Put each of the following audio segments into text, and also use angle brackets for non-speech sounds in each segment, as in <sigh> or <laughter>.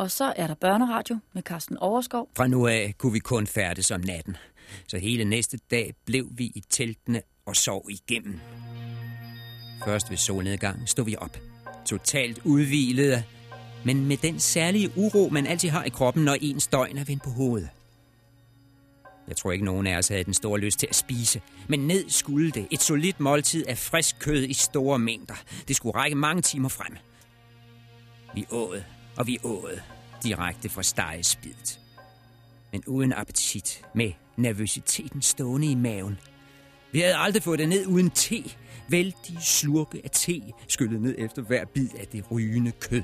Og så er der børneradio med Carsten Overskov. Fra nu af kunne vi kun færdes om natten. Så hele næste dag blev vi i teltene og sov igennem. Først ved solnedgang stod vi op. Totalt udvilede, men med den særlige uro, man altid har i kroppen, når ens døgn er vendt på hovedet. Jeg tror ikke, nogen af os havde den store lyst til at spise. Men ned skulle det. Et solidt måltid af frisk kød i store mængder. Det skulle række mange timer frem. Vi åd, og vi åd, direkte fra stegespidet. Men uden appetit, med nervøsiteten stående i maven. Vi havde aldrig fået det ned uden te. Vældige slurke af te, skyllede ned efter hver bid af det rygende kød.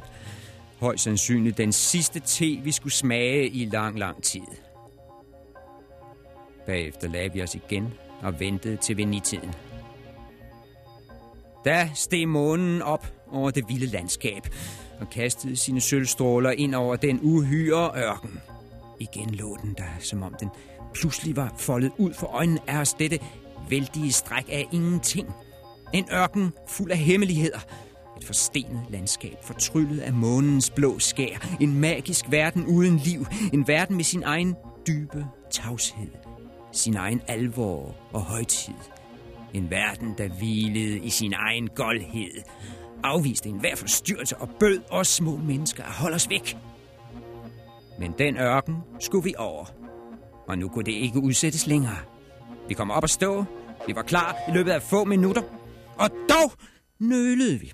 Højst sandsynligt den sidste te, vi skulle smage i lang, lang tid. Bagefter lagde vi os igen og ventede til venitiden. Da steg månen op over det vilde landskab og kastede sine sølvstråler ind over den uhyre ørken. Igen lå den der, som om den pludselig var foldet ud for øjnene af os dette vældige stræk af ingenting. En ørken fuld af hemmeligheder. Et forstenet landskab, fortryllet af månens blå skær. En magisk verden uden liv. En verden med sin egen dybe tavshed sin egen alvor og højtid. En verden, der hvilede i sin egen goldhed. Afviste enhver forstyrrelse og bød os små mennesker at holde os væk. Men den ørken skulle vi over. Og nu kunne det ikke udsættes længere. Vi kom op og stå. Vi var klar i løbet af få minutter. Og dog nølede vi.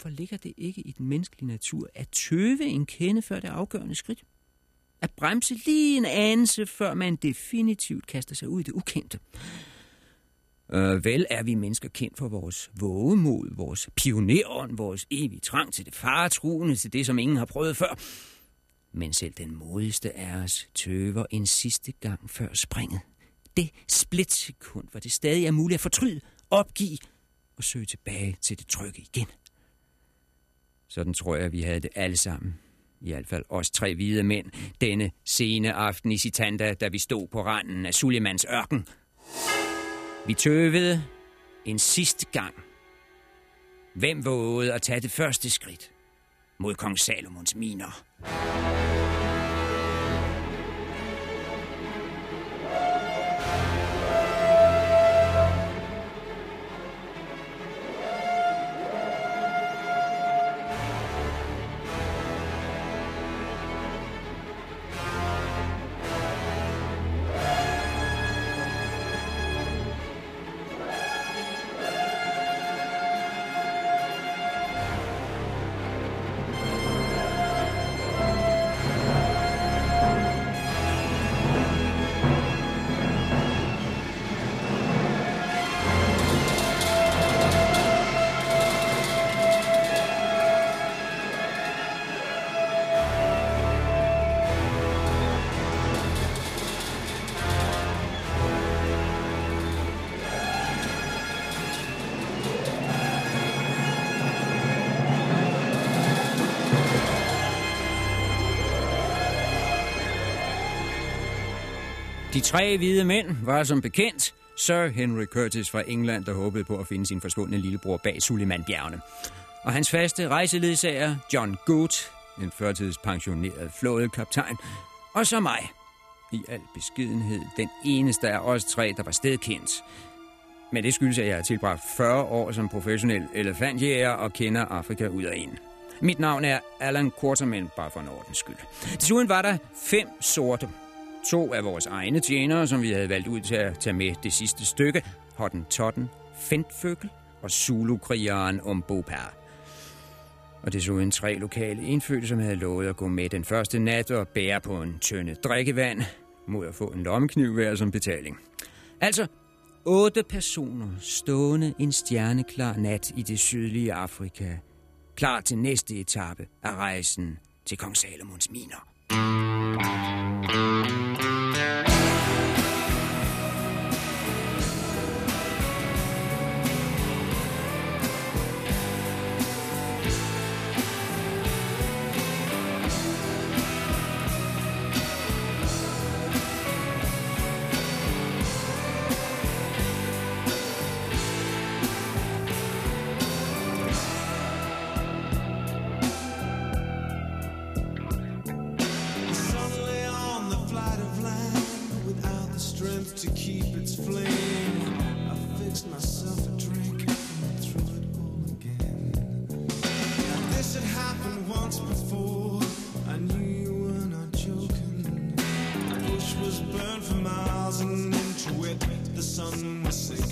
For ligger det ikke i den menneskelige natur at tøve en kende før det afgørende skridt? at bremse lige en anelse, før man definitivt kaster sig ud i det ukendte. Øh, vel er vi mennesker kendt for vores vågemod, vores pionerånd, vores evige trang til det faretruende, til det, som ingen har prøvet før. Men selv den modigste af os tøver en sidste gang før springet. Det splitsekund, hvor det stadig er muligt at fortryde, opgive og søge tilbage til det trygge igen. Sådan tror jeg, vi havde det alle sammen i hvert fald os tre hvide mænd, denne sene aften i Sitanda, da vi stod på randen af Sulemans ørken. Vi tøvede en sidste gang. Hvem vågede at tage det første skridt mod kong Salomons miner? De tre hvide mænd var som bekendt Sir Henry Curtis fra England, der håbede på at finde sin forsvundne lillebror bag Suleiman-bjergene. Og hans faste rejseledsager, John Good, en førtidspensioneret flådekaptajn, og så mig. I al beskedenhed, den eneste af os tre, der var stedkendt. Men det skyldes, at jeg har tilbragt 40 år som professionel elefantjæger og kender Afrika ud af en. Mit navn er Alan Quarterman, bare for en ordens skyld. Desuden var der fem sorte To af vores egne tjenere, som vi havde valgt ud til at tage med det sidste stykke, Hotten Totten, Fentføkkel og Zulu-krigeren Umbopar. Og desuden tre lokale indfødte, som havde lovet at gå med den første nat og bære på en tønde drikkevand, mod at få en lommekniv hver som betaling. Altså, otte personer stående en stjerneklar nat i det sydlige Afrika, klar til næste etape af rejsen til Kong Salomons miner. keep classic.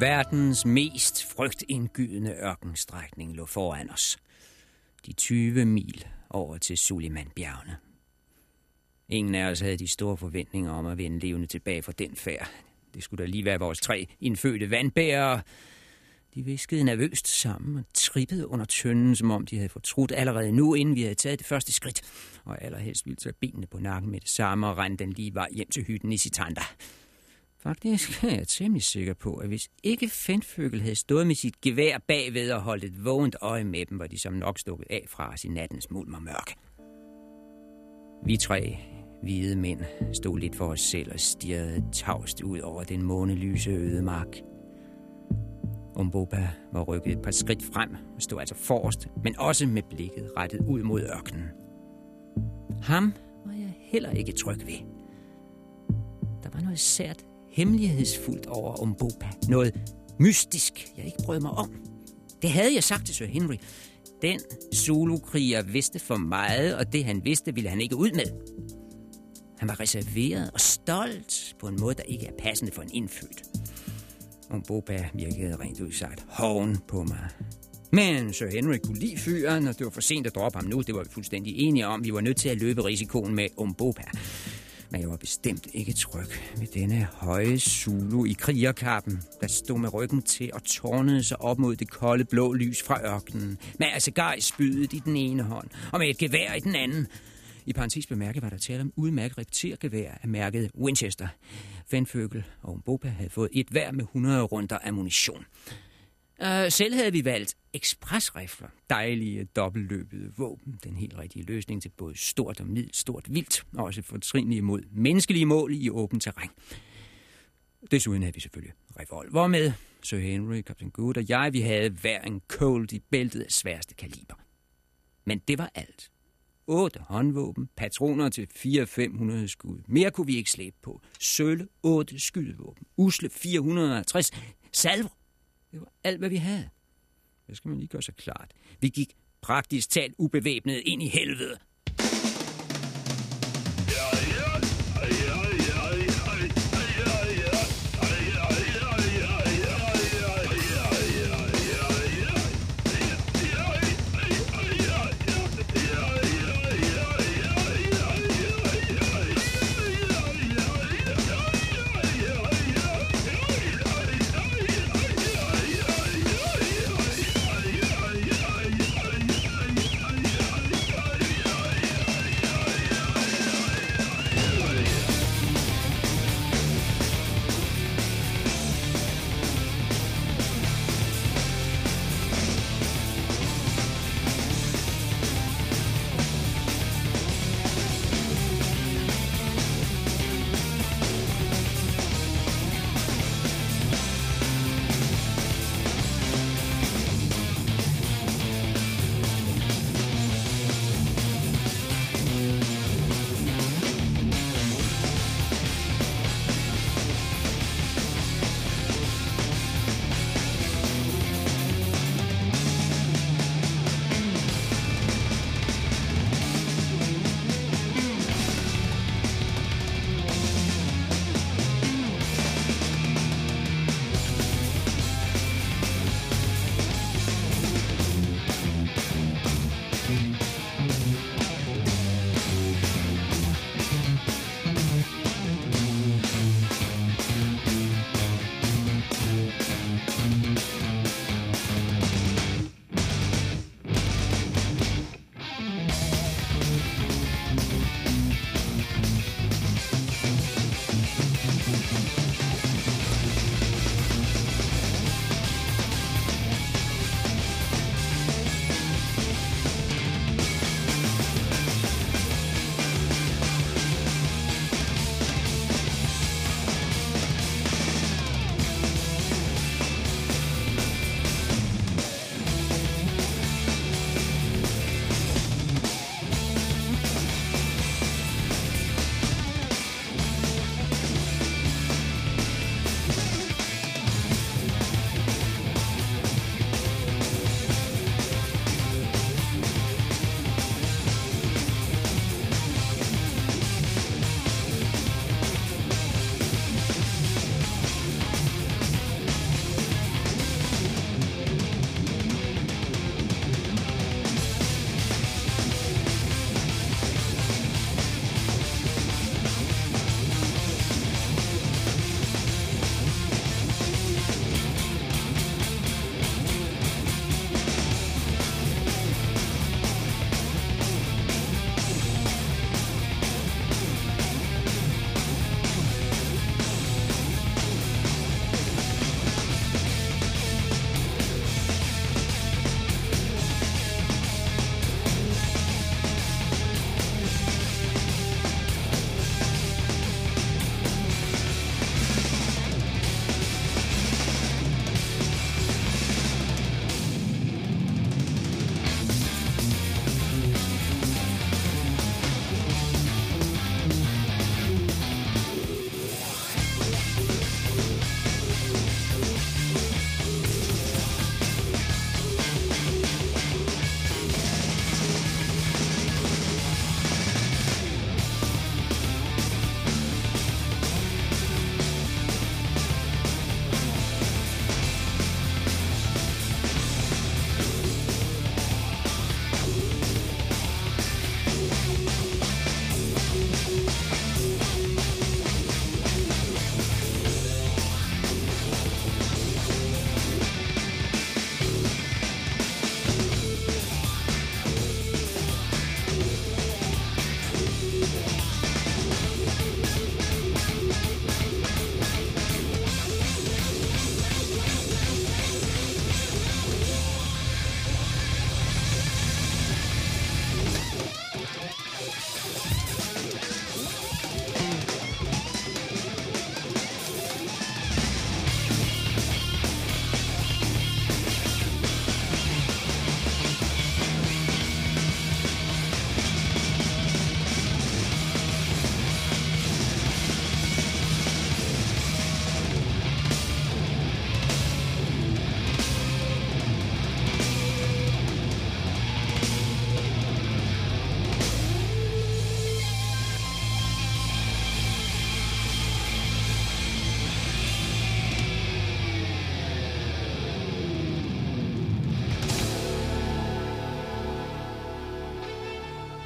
Verdens mest frygtindgydende ørkenstrækning lå foran os. De 20 mil over til Sulimanbjergene. Ingen af os havde de store forventninger om at vende levende tilbage fra den færd. Det skulle da lige være vores tre indfødte vandbærere. De viskede nervøst sammen og trippede under tønden, som om de havde fortrudt allerede nu, inden vi havde taget det første skridt. Og allerhelst ville tage benene på nakken med det samme og rende den lige vej hjem til hytten i Sitanda. Faktisk <laughs> er jeg temmelig sikker på, at hvis ikke Fendføgel havde stået med sit gevær bagved og holdt et vågent øje med dem, var de som nok stukket af fra os i nattens mulm og mørke. Vi tre hvide mænd stod lidt for os selv og stirrede tavst ud over den månelyse ødemark. Umboba var rykket et par skridt frem og stod altså forrest, men også med blikket rettet ud mod ørkenen. Ham var jeg heller ikke tryg ved. Der var noget sært hemmelighedsfuldt over Umboba. Noget mystisk, jeg ikke brød mig om. Det havde jeg sagt til Sir Henry. Den Zulu-kriger vidste for meget, og det han vidste, ville han ikke ud med. Han var reserveret og stolt på en måde, der ikke er passende for en indfødt. Umboba virkede rent ud sagt hoven på mig. Men Sir Henry kunne lide fyren, og det var for sent at droppe ham nu. Det var vi fuldstændig enige om. Vi var nødt til at løbe risikoen med Umbopa. Men jeg var bestemt ikke tryg ved denne høje Zulu i krigerkappen, der stod med ryggen til og tårnede sig op mod det kolde blå lys fra ørkenen, med altså i spydet i den ene hånd og med et gevær i den anden. I parentes bemærket var der tale om udmærket repetergevær af mærket Winchester. Fenføgel og Mbopa havde fået et hver med 100 runder ammunition. Uh, selv havde vi valgt ekspresrifler, dejlige dobbeltløbede våben, den helt rigtige løsning til både stort og middel stort vildt, og også fortrinlige mod menneskelige mål i åbent terræn. Desuden havde vi selvfølgelig revolver med. Sir Henry, Captain Good og jeg, vi havde hver en cold i bæltet af sværeste kaliber. Men det var alt. otte håndvåben, patroner til 4-500 skud. Mere kunne vi ikke slæbe på. Sølle, otte skydevåben, usle 450, salver. Det var alt, hvad vi havde. Det skal man lige gøre sig klart. Vi gik praktisk talt ubevæbnet ind i helvede.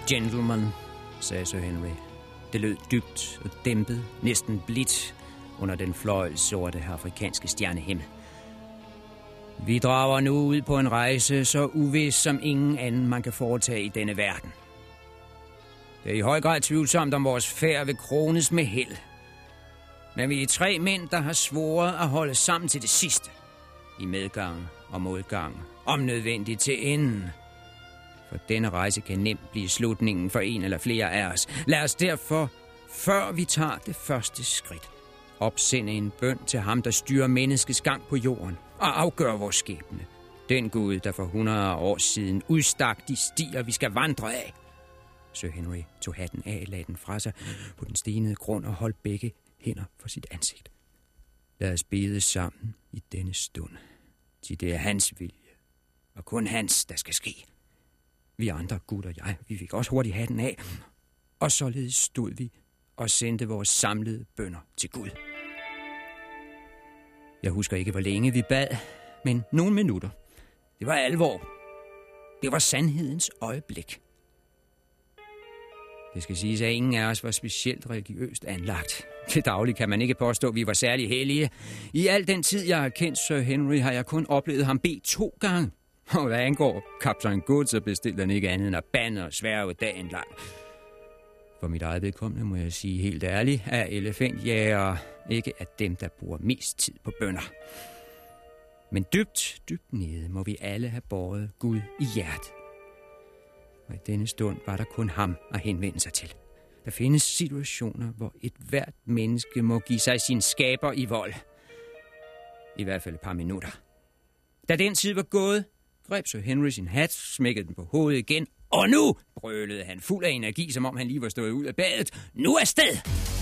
Gentlemen, sagde Sir Henry. Det lød dybt og dæmpet, næsten blidt, under den fløjlsorte afrikanske stjernehimmel. Vi drager nu ud på en rejse så uvis som ingen anden man kan foretage i denne verden. Det er i høj grad tvivlsomt, om vores færd vil krones med held. Men vi er tre mænd, der har svoret at holde sammen til det sidste. I medgang og modgang. Om nødvendigt til enden. For denne rejse kan nemt blive slutningen for en eller flere af os. Lad os derfor, før vi tager det første skridt, opsende en bøn til ham, der styrer menneskets gang på jorden og afgør vores skæbne. Den Gud, der for 100 år siden udstak de stier, vi skal vandre af. Sir Henry tog hatten af, lagde den fra sig på den stenede grund og holdt begge hænder for sit ansigt. Lad os bede sammen i denne stund, til det er hans vilje, og kun hans, der skal ske. Vi andre, Gud og jeg, vi fik også hurtigt hatten af, og således stod vi og sendte vores samlede bønder til Gud. Jeg husker ikke, hvor længe vi bad, men nogle minutter. Det var alvor. Det var sandhedens øjeblik. Det skal siges, at ingen af os var specielt religiøst anlagt. Til daglig kan man ikke påstå, at vi var særlig hellige. I al den tid, jeg har kendt Sir Henry, har jeg kun oplevet ham bede to gange. <laughs> Og hvad angår Kaptajn Good, så bestilte han ikke andet end at bande og sværge dagen lang. For mit eget vedkommende må jeg sige helt ærligt, at elefantjæger ikke er dem, der bruger mest tid på bønder. Men dybt, dybt nede må vi alle have båret Gud i hjertet. Og i denne stund var der kun ham at henvende sig til. Der findes situationer, hvor et hvert menneske må give sig sin skaber i vold. I hvert fald et par minutter. Da den tid var gået, greb Sir Henry sin hat, smækkede den på hovedet igen, og nu brølede han fuld af energi, som om han lige var stået ud af badet. Nu er sted!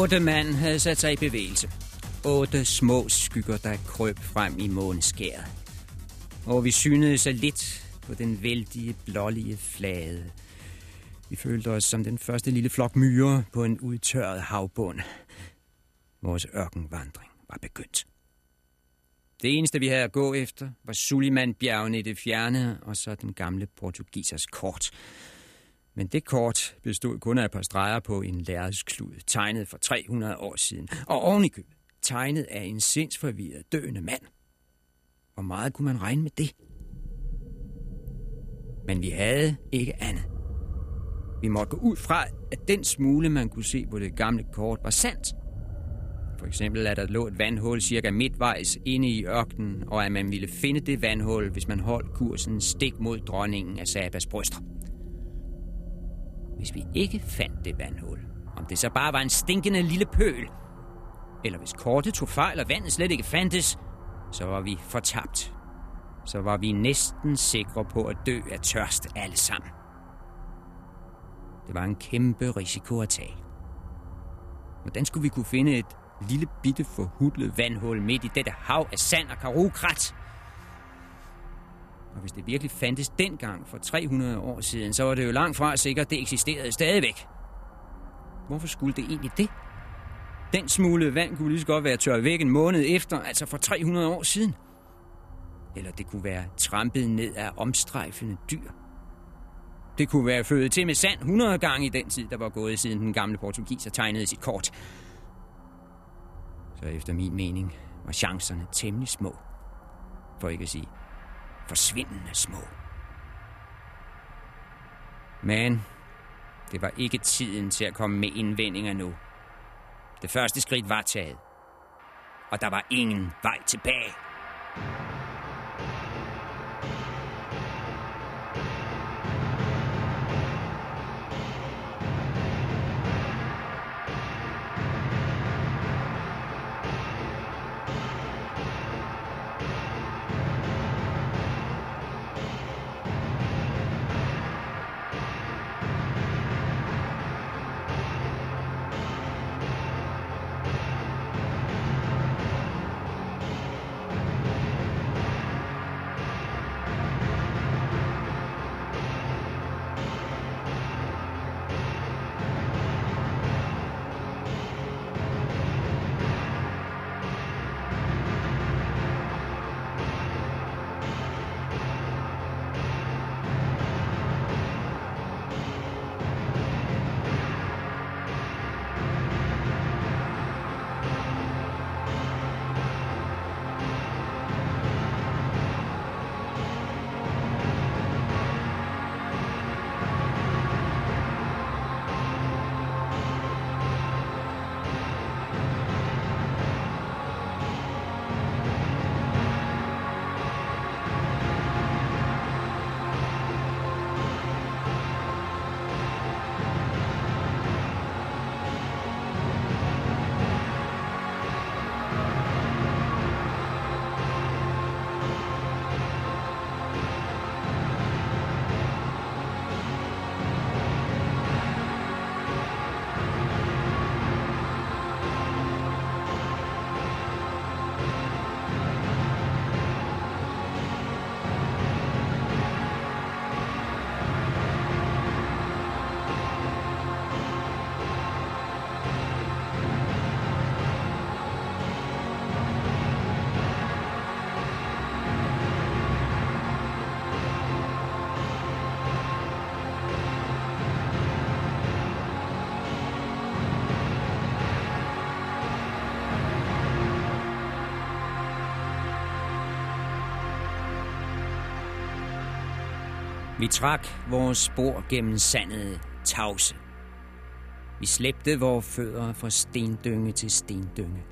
Otte mand havde sat sig i bevægelse. Otte små skygger, der krøb frem i måneskæret. Og vi synede så lidt på den vældige, blålige flade. Vi følte os som den første lille flok myrer på en udtørret havbund. Vores ørkenvandring var begyndt. Det eneste, vi havde at gå efter, var Suliman-bjergene i det fjerne, og så den gamle portugisers kort. Men det kort bestod kun af et par streger på en lærredsklud, tegnet for 300 år siden, og ovenikøbet tegnet af en sindsforvirret døende mand. Hvor meget kunne man regne med det? Men vi havde ikke andet. Vi måtte gå ud fra, at den smule, man kunne se på det gamle kort, var sandt. For eksempel, at der lå et vandhul cirka midtvejs inde i ørkenen, og at man ville finde det vandhul, hvis man holdt kursen stik mod dronningen af Sabas bryster. Hvis vi ikke fandt det vandhul, om det så bare var en stinkende lille pøl, eller hvis kortet tog fejl og vandet slet ikke fandtes, så var vi fortabt. Så var vi næsten sikre på at dø af tørst alle sammen. Det var en kæmpe risiko at tage. Hvordan skulle vi kunne finde et lille bitte forhudlet vandhul midt i dette hav af sand og karukrat? Og hvis det virkelig fandtes dengang for 300 år siden, så var det jo langt fra sikkert, det eksisterede stadigvæk. Hvorfor skulle det egentlig det? Den smule vand kunne lige så godt være tørret væk en måned efter, altså for 300 år siden. Eller det kunne være trampet ned af omstrejfende dyr. Det kunne være født til med sand 100 gange i den tid, der var gået siden den gamle portugiser tegnede sit kort. Så efter min mening var chancerne temmelig små. For ikke at sige forsvindende små. Men det var ikke tiden til at komme med indvendinger nu. Det første skridt var taget. Og der var ingen vej tilbage. Trak vores spor gennem sandet tavse. Vi slæbte vores fødder fra stendynge til stendynge.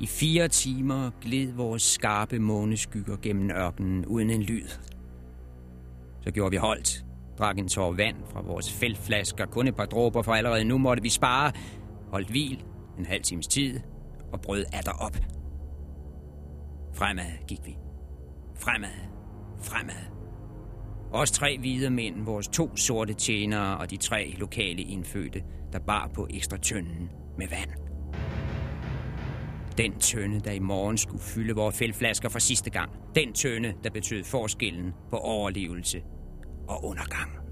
I fire timer gled vores skarpe måneskygger gennem ørkenen uden en lyd. Så gjorde vi holdt, drak en tår vand fra vores feltflasker, kun et par dråber, for allerede nu måtte vi spare, holdt hvil en halv times tid og brød atter op. Fremad gik vi. Fremad, fremad. Os tre hvide mænd, vores to sorte tjenere og de tre lokale indfødte, der bar på ekstra tønden med vand. Den tønde, der i morgen skulle fylde vores fældflasker for sidste gang. Den tønde, der betød forskellen på overlevelse og undergang.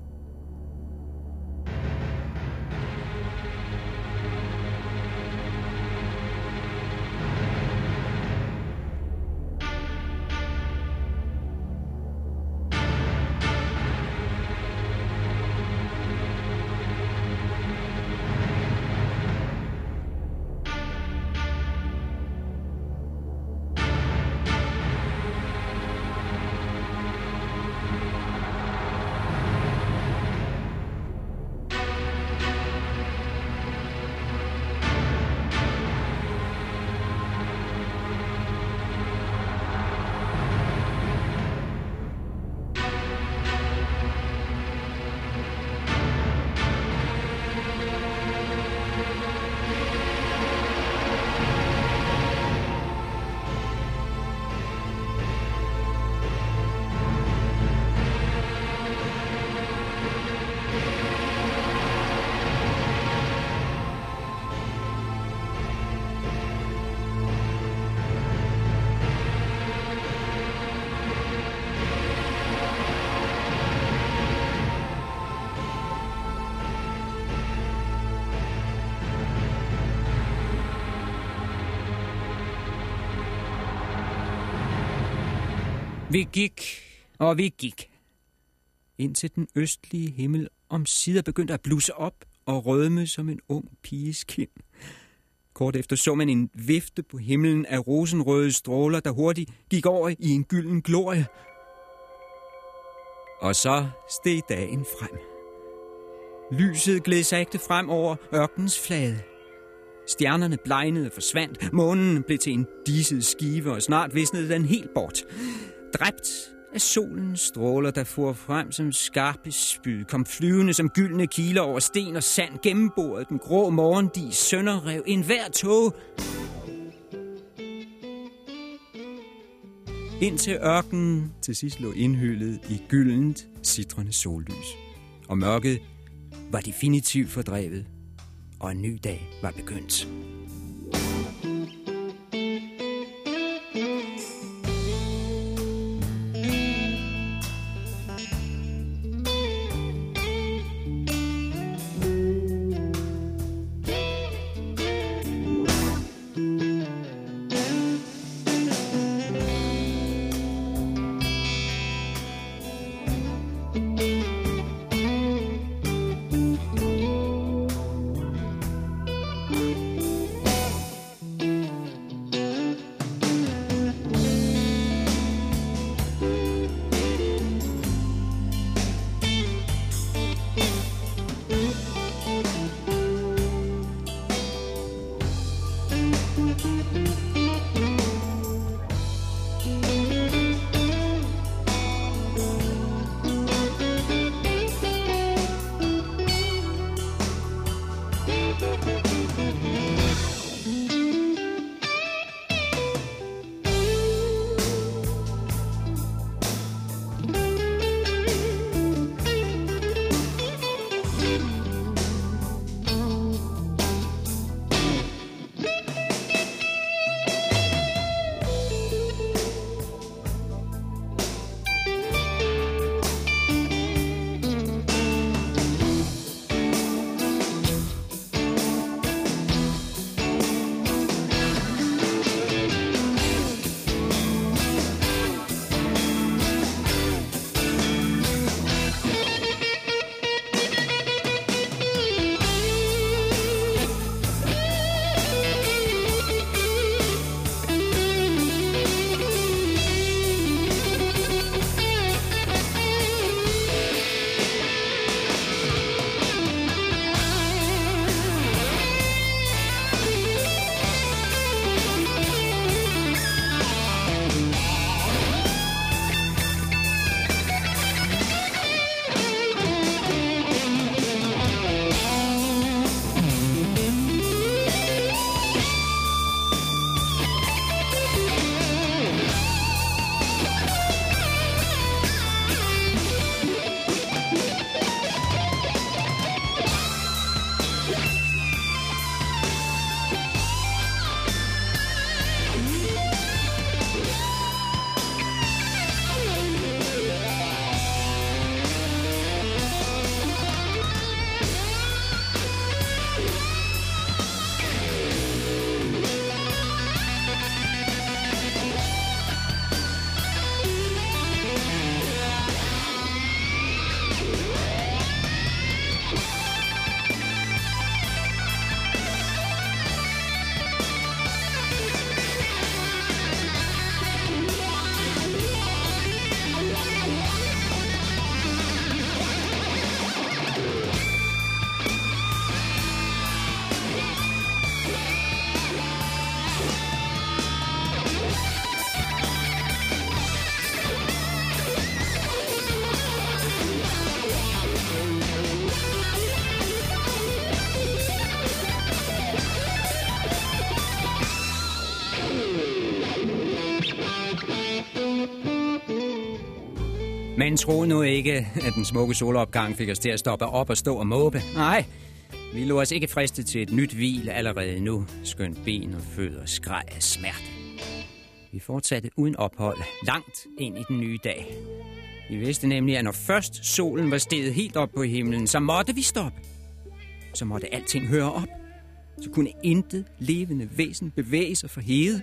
Vi gik, og vi gik. Indtil den østlige himmel om sider begyndte at blusse op og rødme som en ung piges kind. Kort efter så man en vifte på himlen af rosenrøde stråler, der hurtigt gik over i en gylden glorie. Og så steg dagen frem. Lyset gled sagte frem over ørkens flade. Stjernerne blegnede og forsvandt. Månen blev til en diset skive, og snart visnede den helt bort. Dræbt af solens stråler, der for frem som skarpe spyd, kom flyvende som gyldne kiler over sten og sand, gennemboret den grå morgendis, sønderrev en hver tog. Indtil ørkenen til sidst lå indhyllet i gyldent, citrende sollys. Og mørket var definitivt fordrevet, og en ny dag var begyndt. Men tro nu ikke, at den smukke solopgang fik os til at stoppe op og stå og måbe. Nej, vi lå os ikke fristet til et nyt hvil allerede nu, skønt ben og fødder skreg af smerte. Vi fortsatte uden ophold, langt ind i den nye dag. Vi vidste nemlig, at når først solen var steget helt op på himlen, så måtte vi stoppe. Så måtte alting høre op. Så kunne intet levende væsen bevæge sig for hede.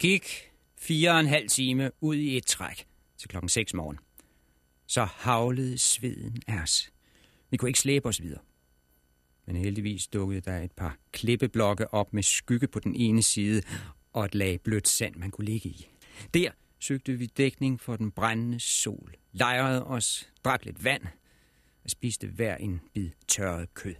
gik fire og en halv time ud i et træk til klokken 6 morgen. Så havlede sveden af os. Vi kunne ikke slæbe os videre. Men heldigvis dukkede der et par klippeblokke op med skygge på den ene side og et lag blødt sand, man kunne ligge i. Der søgte vi dækning for den brændende sol, lejrede os, drak lidt vand og spiste hver en bid tørret kød.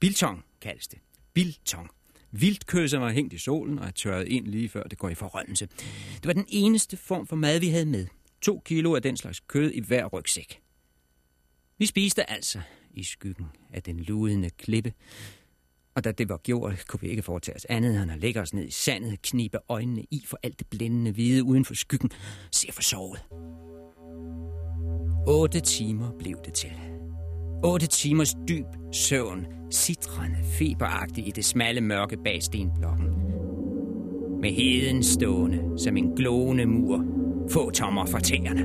Biltong kaldes det. Biltong. Vildt kød, som var hængt i solen og er tørret ind lige før det går i forrømmelse. Det var den eneste form for mad, vi havde med. To kilo af den slags kød i hver rygsæk. Vi spiste altså i skyggen af den ludende klippe, og da det var gjort, kunne vi ikke foretage os andet end at lægge os ned i sandet, knibe øjnene i for alt det blændende hvide uden for skyggen, se for sovet. Otte timer blev det til. 8 timers dyb søvn, sitrende, feberagtig i det smalle mørke bag stenblokken. Med heden stående som en glående mur, få tommer fra tæerne.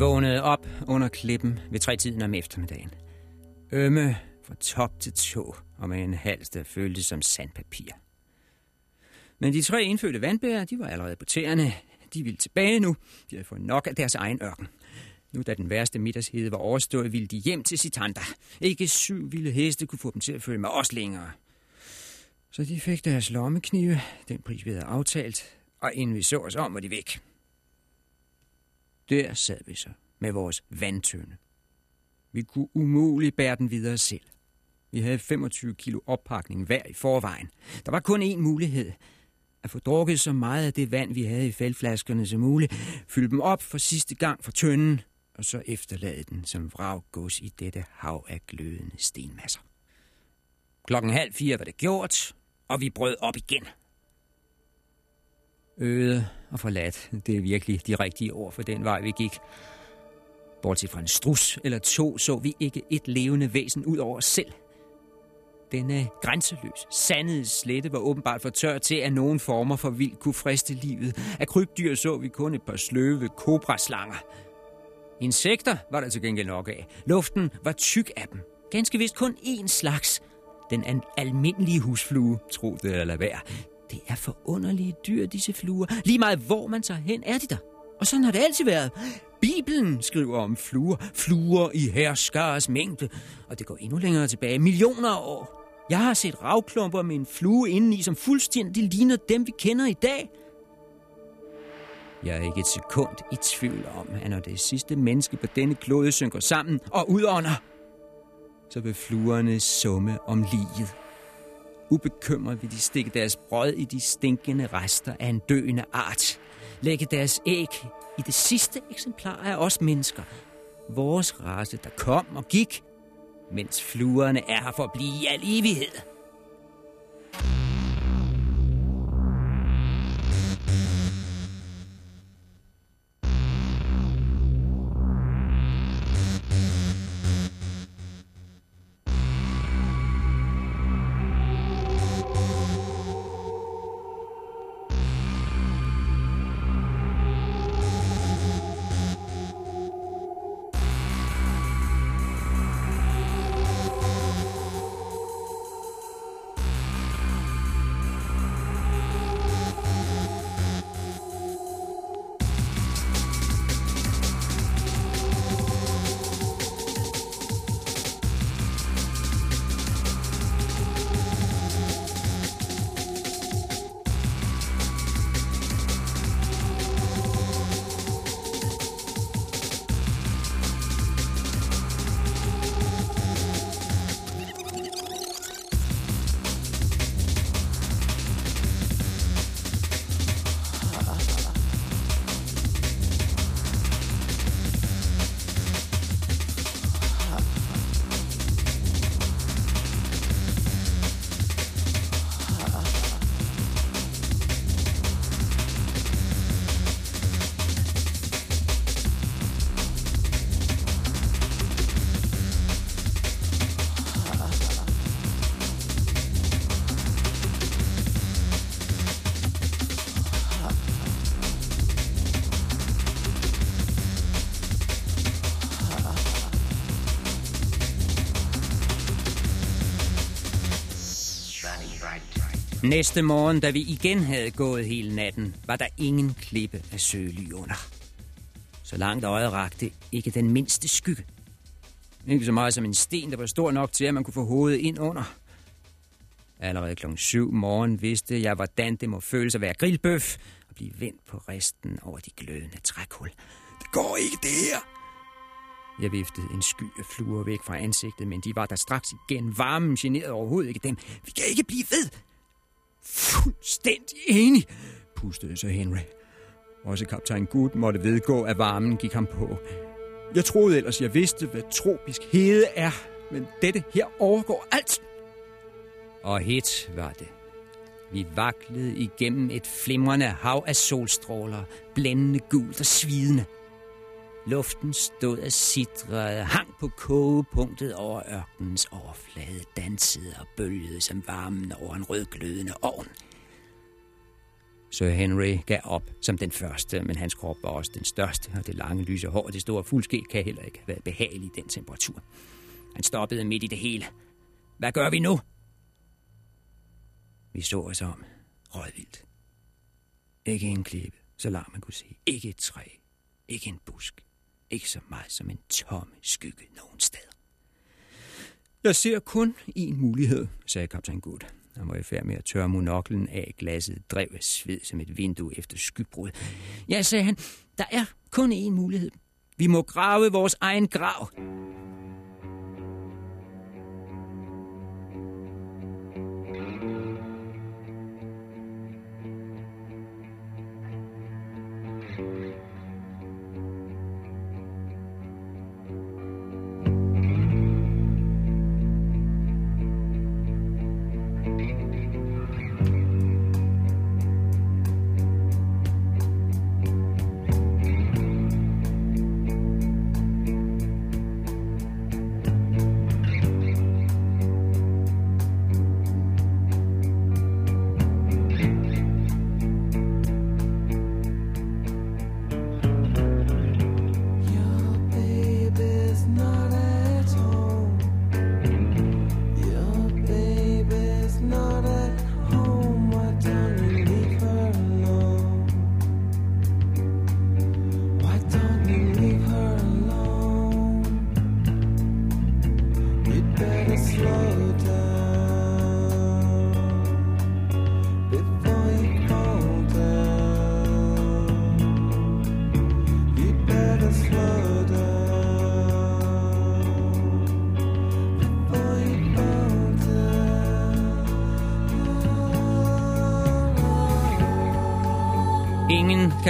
Vågnede op under klippen ved tre tiden om eftermiddagen. Ømme fra top til tå og med en hals, der føltes som sandpapir. Men de tre indfødte vandbærer, de var allerede på tæerne. De ville tilbage nu. De havde fået nok af deres egen ørken. Nu da den værste middagshede var overstået, ville de hjem til Sitanda. Ikke syv vilde heste kunne få dem til at følge med os længere. Så de fik deres lommeknive, den pris vi havde aftalt, og inden vi så os om, var de væk. Der sad vi så med vores vandtønde. Vi kunne umuligt bære den videre selv. Vi havde 25 kilo oppakning hver i forvejen. Der var kun én mulighed. At få drukket så meget af det vand, vi havde i fældflaskerne som muligt, fylde dem op for sidste gang fra tønden, og så efterlade den som vraggods i dette hav af glødende stenmasser. Klokken halv fire var det gjort, og vi brød op igen. Øde og forladt, det er virkelig de rigtige ord for den vej, vi gik. Bortset fra en strus eller to, så vi ikke et levende væsen ud over os selv. Denne grænseløs, sandede slette var åbenbart for tør til, at nogen former for vild kunne friste livet. Af krybdyr så vi kun et par sløve kobraslanger. Insekter var der til gengæld nok af. Luften var tyk af dem. Ganske vist kun én slags. Den almindelige husflue, tro det eller lad være. Det er forunderlige dyr, disse fluer. Lige meget hvor man tager hen, er de der. Og sådan har det altid været. Bibelen skriver om fluer. Fluer i herskares mængde. Og det går endnu længere tilbage. Millioner af år. Jeg har set ravklumper med en flue indeni, som fuldstændig ligner dem, vi kender i dag. Jeg er ikke et sekund i tvivl om, at når det sidste menneske på denne klode synker sammen og udånder, så vil fluerne summe om livet. Ubekymret vil de stikke deres brød i de stinkende rester af en døende art. Lægge deres æg i det sidste eksemplar af os mennesker. Vores race, der kom og gik, mens fluerne er her for at blive i al evighed. Næste morgen, da vi igen havde gået hele natten, var der ingen klippe af søly under. Så langt øjet rakte ikke den mindste skygge. Ikke så meget som en sten, der var stor nok til, at man kunne få hovedet ind under. Allerede klokken 7 morgen vidste jeg, hvordan det må føles at være grillbøf og blive vendt på resten over de glødende trækul. Det går ikke, det her! Jeg viftede en sky af fluer væk fra ansigtet, men de var der straks igen. Varmen generede overhovedet ikke dem. Vi kan ikke blive ved! Fuldstændig enig, pustede så Henry. Også kaptajn Good måtte vedgå, at varmen gik ham på. Jeg troede ellers, jeg vidste, hvad tropisk hede er, men dette her overgår alt. Og hit var det. Vi vaklede igennem et flimrende hav af solstråler, blændende gult og svidende. Luften stod og sidrede, hang på kogepunktet over ørkenens overflade, dansede og bølgede som varmen over en rødglødende ovn. Sir Henry gav op som den første, men hans krop var også den største, og det lange lyse hår og det store fuldske kan heller ikke være behageligt i den temperatur. Han stoppede midt i det hele. Hvad gør vi nu? Vi så os om. Rådvildt. Ikke en klippe, så langt man kunne se. Ikke et træ. Ikke en busk. Ikke så meget som en tomme skygge nogen steder. Jeg ser kun én mulighed, sagde kaptajn Good. Han var i færd med at tørre monoklen af glasset, drev af sved som et vindue efter skybrud. Ja, sagde han, der er kun én mulighed. Vi må grave vores egen grav.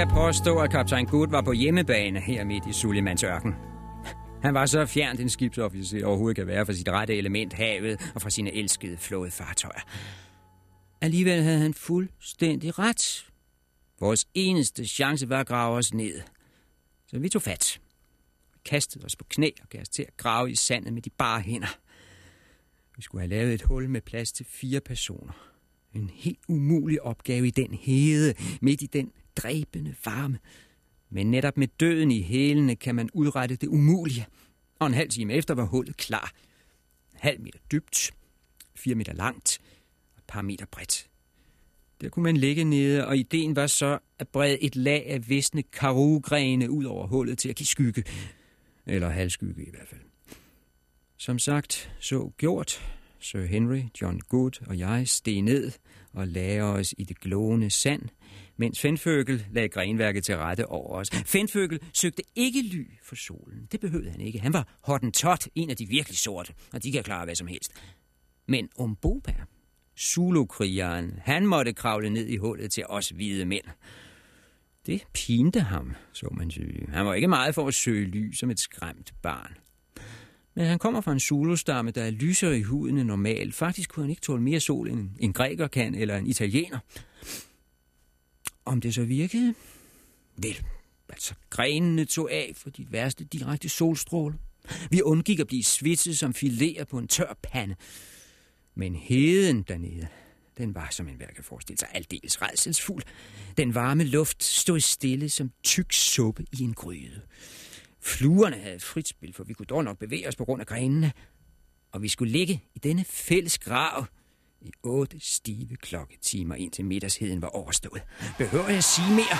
Kan påstå, at kaptajn Good var på hjemmebane her midt i Sulimans ørken. Han var så fjernt en skibsofficer overhovedet kan være fra sit rette element, havet og fra sine elskede flådefartøjer. Alligevel havde han fuldstændig ret. Vores eneste chance var at grave os ned. Så vi tog fat. Vi kastede os på knæ og gav os til at grave i sandet med de bare hænder. Vi skulle have lavet et hul med plads til fire personer. En helt umulig opgave i den hede, midt i den dræbende varme. Men netop med døden i hælene kan man udrette det umulige. Og en halv time efter var hullet klar. En halv meter dybt, fire meter langt og et par meter bredt. Der kunne man ligge nede, og ideen var så at brede et lag af visne karugrene ud over hullet til at give skygge. Eller halvskygge i hvert fald. Som sagt, så gjort. Sir Henry, John Good og jeg steg ned og lagde os i det glående sand, mens Fendføgel lagde grenværket til rette over os. Fendføgel søgte ikke ly for solen. Det behøvede han ikke. Han var hottentot, en af de virkelig sorte, og de kan klare hvad som helst. Men Umbopa, Zulu-krigeren, han måtte kravle ned i hullet til os hvide mænd. Det pinte ham, så man sige. Han var ikke meget for at søge ly som et skræmt barn. Men han kommer fra en Zulu-stamme, der er lysere i huden end normalt. Faktisk kunne han ikke tåle mere sol, end en græker kan, eller en italiener. Om det så virkede? Vel, altså grenene tog af for de værste direkte solstråle. Vi undgik at blive svitset som filerer på en tør pande. Men heden dernede, den var, som en kan forestille sig, aldeles redselsfuld. Den varme luft stod stille som tyk suppe i en gryde. Fluerne havde et frit spil, for vi kunne dog nok bevæge os på grund af grenene. Og vi skulle ligge i denne fælles grav i otte stive klokketimer, indtil middagsheden var overstået. Behøver jeg sige mere?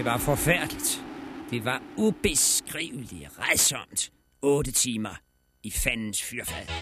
Det var forfærdeligt. Det var ubeskriveligt redsomt. 8 timer i fandens fyrfad.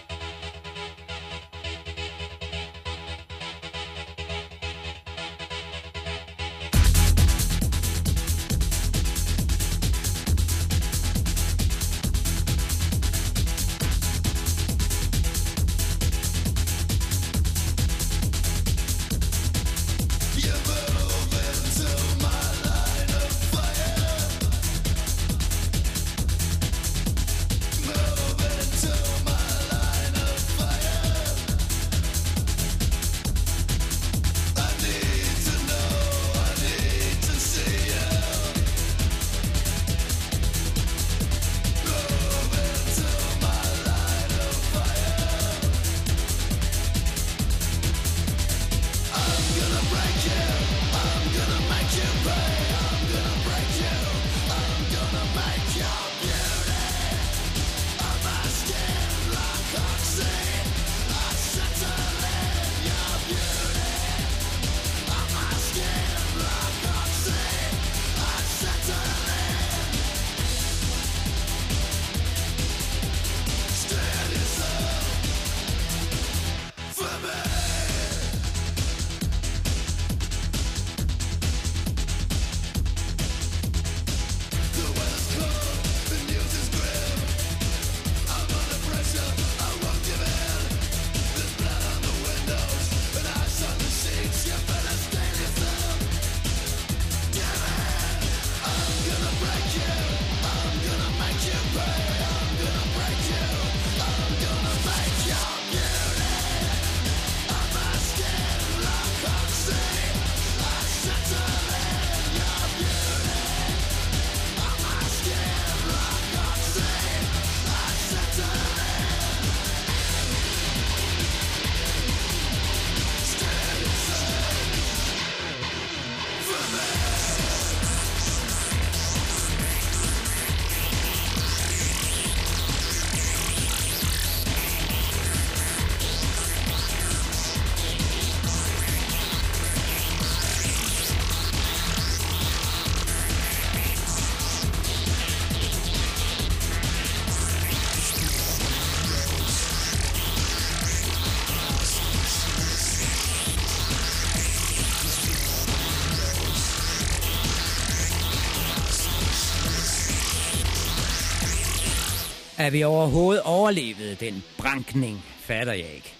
At vi overhovedet overlevede den brankning, fatter jeg ikke.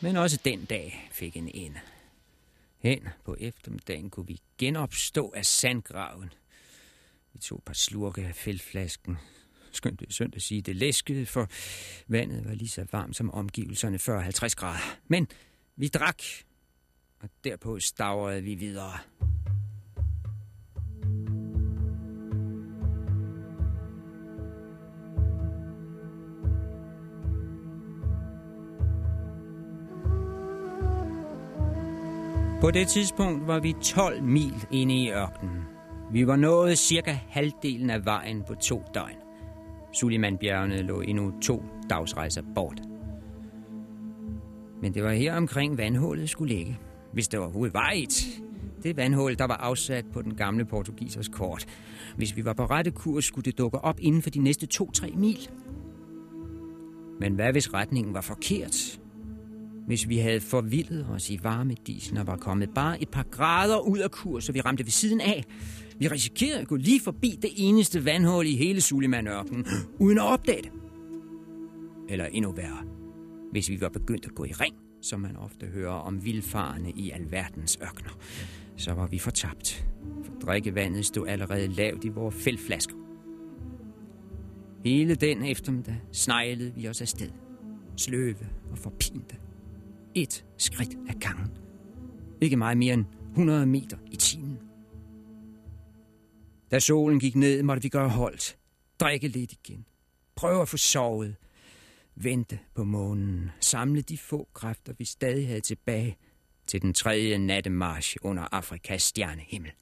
Men også den dag fik en ende. Hen på eftermiddagen kunne vi genopstå af sandgraven. Vi tog et par slurke af feltflasken. Skønt det synd at sige, det læskede, for vandet var lige så varmt som omgivelserne før 50 grader. Men vi drak, og derpå stavrede vi videre. På det tidspunkt var vi 12 mil inde i ørkenen. Vi var nået cirka halvdelen af vejen på to døgn. Sulimanbjergene lå endnu to dagsrejser bort. Men det var her omkring vandhullet skulle ligge, hvis det overhovedet var et. Det vandhul, der var afsat på den gamle portugisers kort. Hvis vi var på rette kurs, skulle det dukke op inden for de næste to-tre mil. Men hvad hvis retningen var forkert? Hvis vi havde forvildet os i varme disen og var kommet bare et par grader ud af kurs, så vi ramte ved siden af. Vi risikerede at gå lige forbi det eneste vandhul i hele Sulimanørkenen, uden at opdage det. Eller endnu værre, hvis vi var begyndt at gå i ring, som man ofte hører om vildfarende i alverdens ørkner, så var vi fortabt. For drikkevandet stod allerede lavt i vores fældflasker. Hele den eftermiddag sneglede vi os afsted. Sløve og forpinte et skridt af gangen. Ikke meget mere end 100 meter i timen. Da solen gik ned, måtte vi gøre holdt. Drikke lidt igen. Prøve at få sovet. Vente på månen. Samle de få kræfter, vi stadig havde tilbage til den tredje nattemarsch under Afrikas stjernehimmel.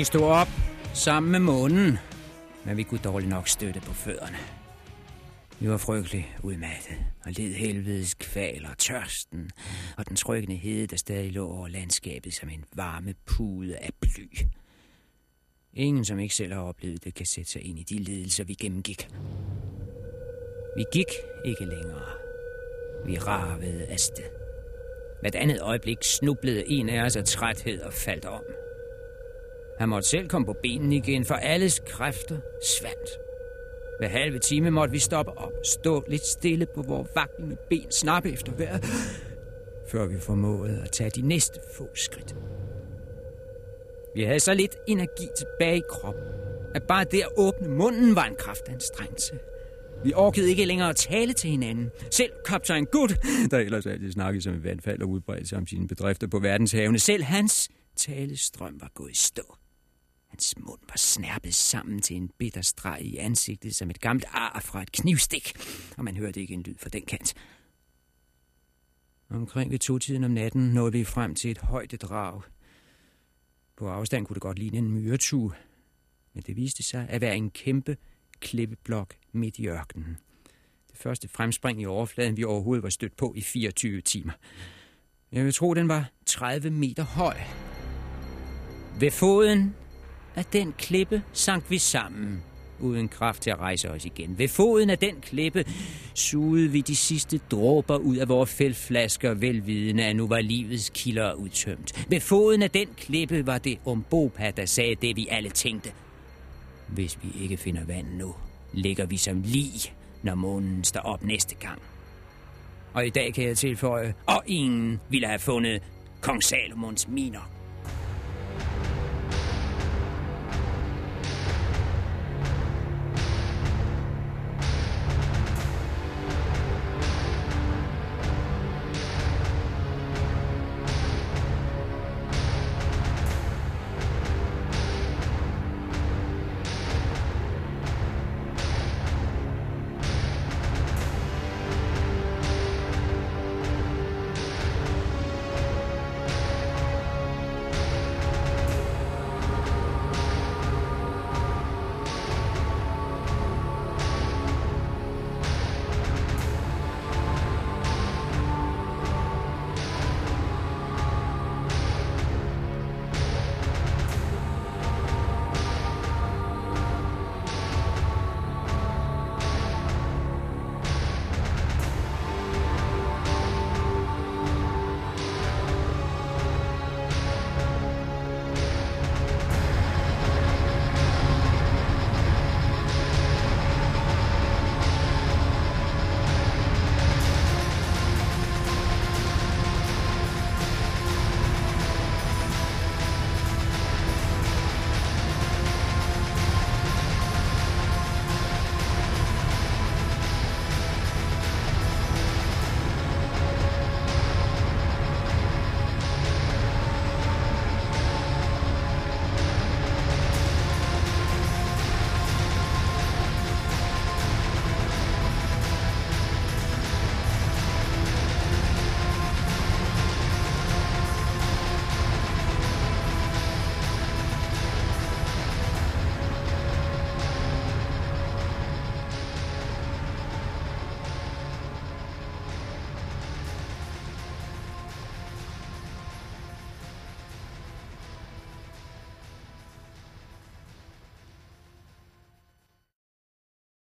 Vi stod op sammen med månen, men vi kunne dårligt nok støtte på fødderne. Vi var frygtelig udmattet og led helvedes kval og tørsten og den trykkende hede, der stadig lå over landskabet som en varme pude af bly. Ingen, som ikke selv har oplevet det, kan sætte sig ind i de ledelser, vi gennemgik. Vi gik ikke længere. Vi ravede afsted. Hvert andet øjeblik snublede en af os af træthed og faldt om. Han måtte selv komme på benene igen, for alles kræfter svandt. Hver halve time måtte vi stoppe op, stå lidt stille på vores vaklende ben, snappe efter vejret, før vi formåede at tage de næste få skridt. Vi havde så lidt energi tilbage i kroppen, at bare det at åbne munden var en kraftanstrengelse. Vi orkede ikke længere at tale til hinanden. Selv kaptajn Gut, der ellers altid snakkede som en vandfald og udbredte sig om sine bedrifter på verdenshavene, selv hans talestrøm var gået i stå. Hans mund var snærpet sammen til en bitter streg i ansigtet som et gammelt ar fra et knivstik, og man hørte ikke en lyd fra den kant. Omkring ved to-tiden om natten nåede vi frem til et højdedrag. På afstand kunne det godt ligne en myretue, men det viste sig at være en kæmpe klippeblok midt i ørkenen. Det første fremspring i overfladen, vi overhovedet var stødt på i 24 timer. Jeg vil tro, den var 30 meter høj. Ved foden af den klippe sank vi sammen, uden kraft til at rejse os igen. Ved foden af den klippe sugede vi de sidste dråber ud af vores fældflasker, velvidende at nu var livets kilder udtømt. Ved foden af den klippe var det Umbopa, der sagde det, vi alle tænkte. Hvis vi ikke finder vand nu, ligger vi som lig, når månen står op næste gang. Og i dag kan jeg tilføje, og ingen ville have fundet kong Salomons miner.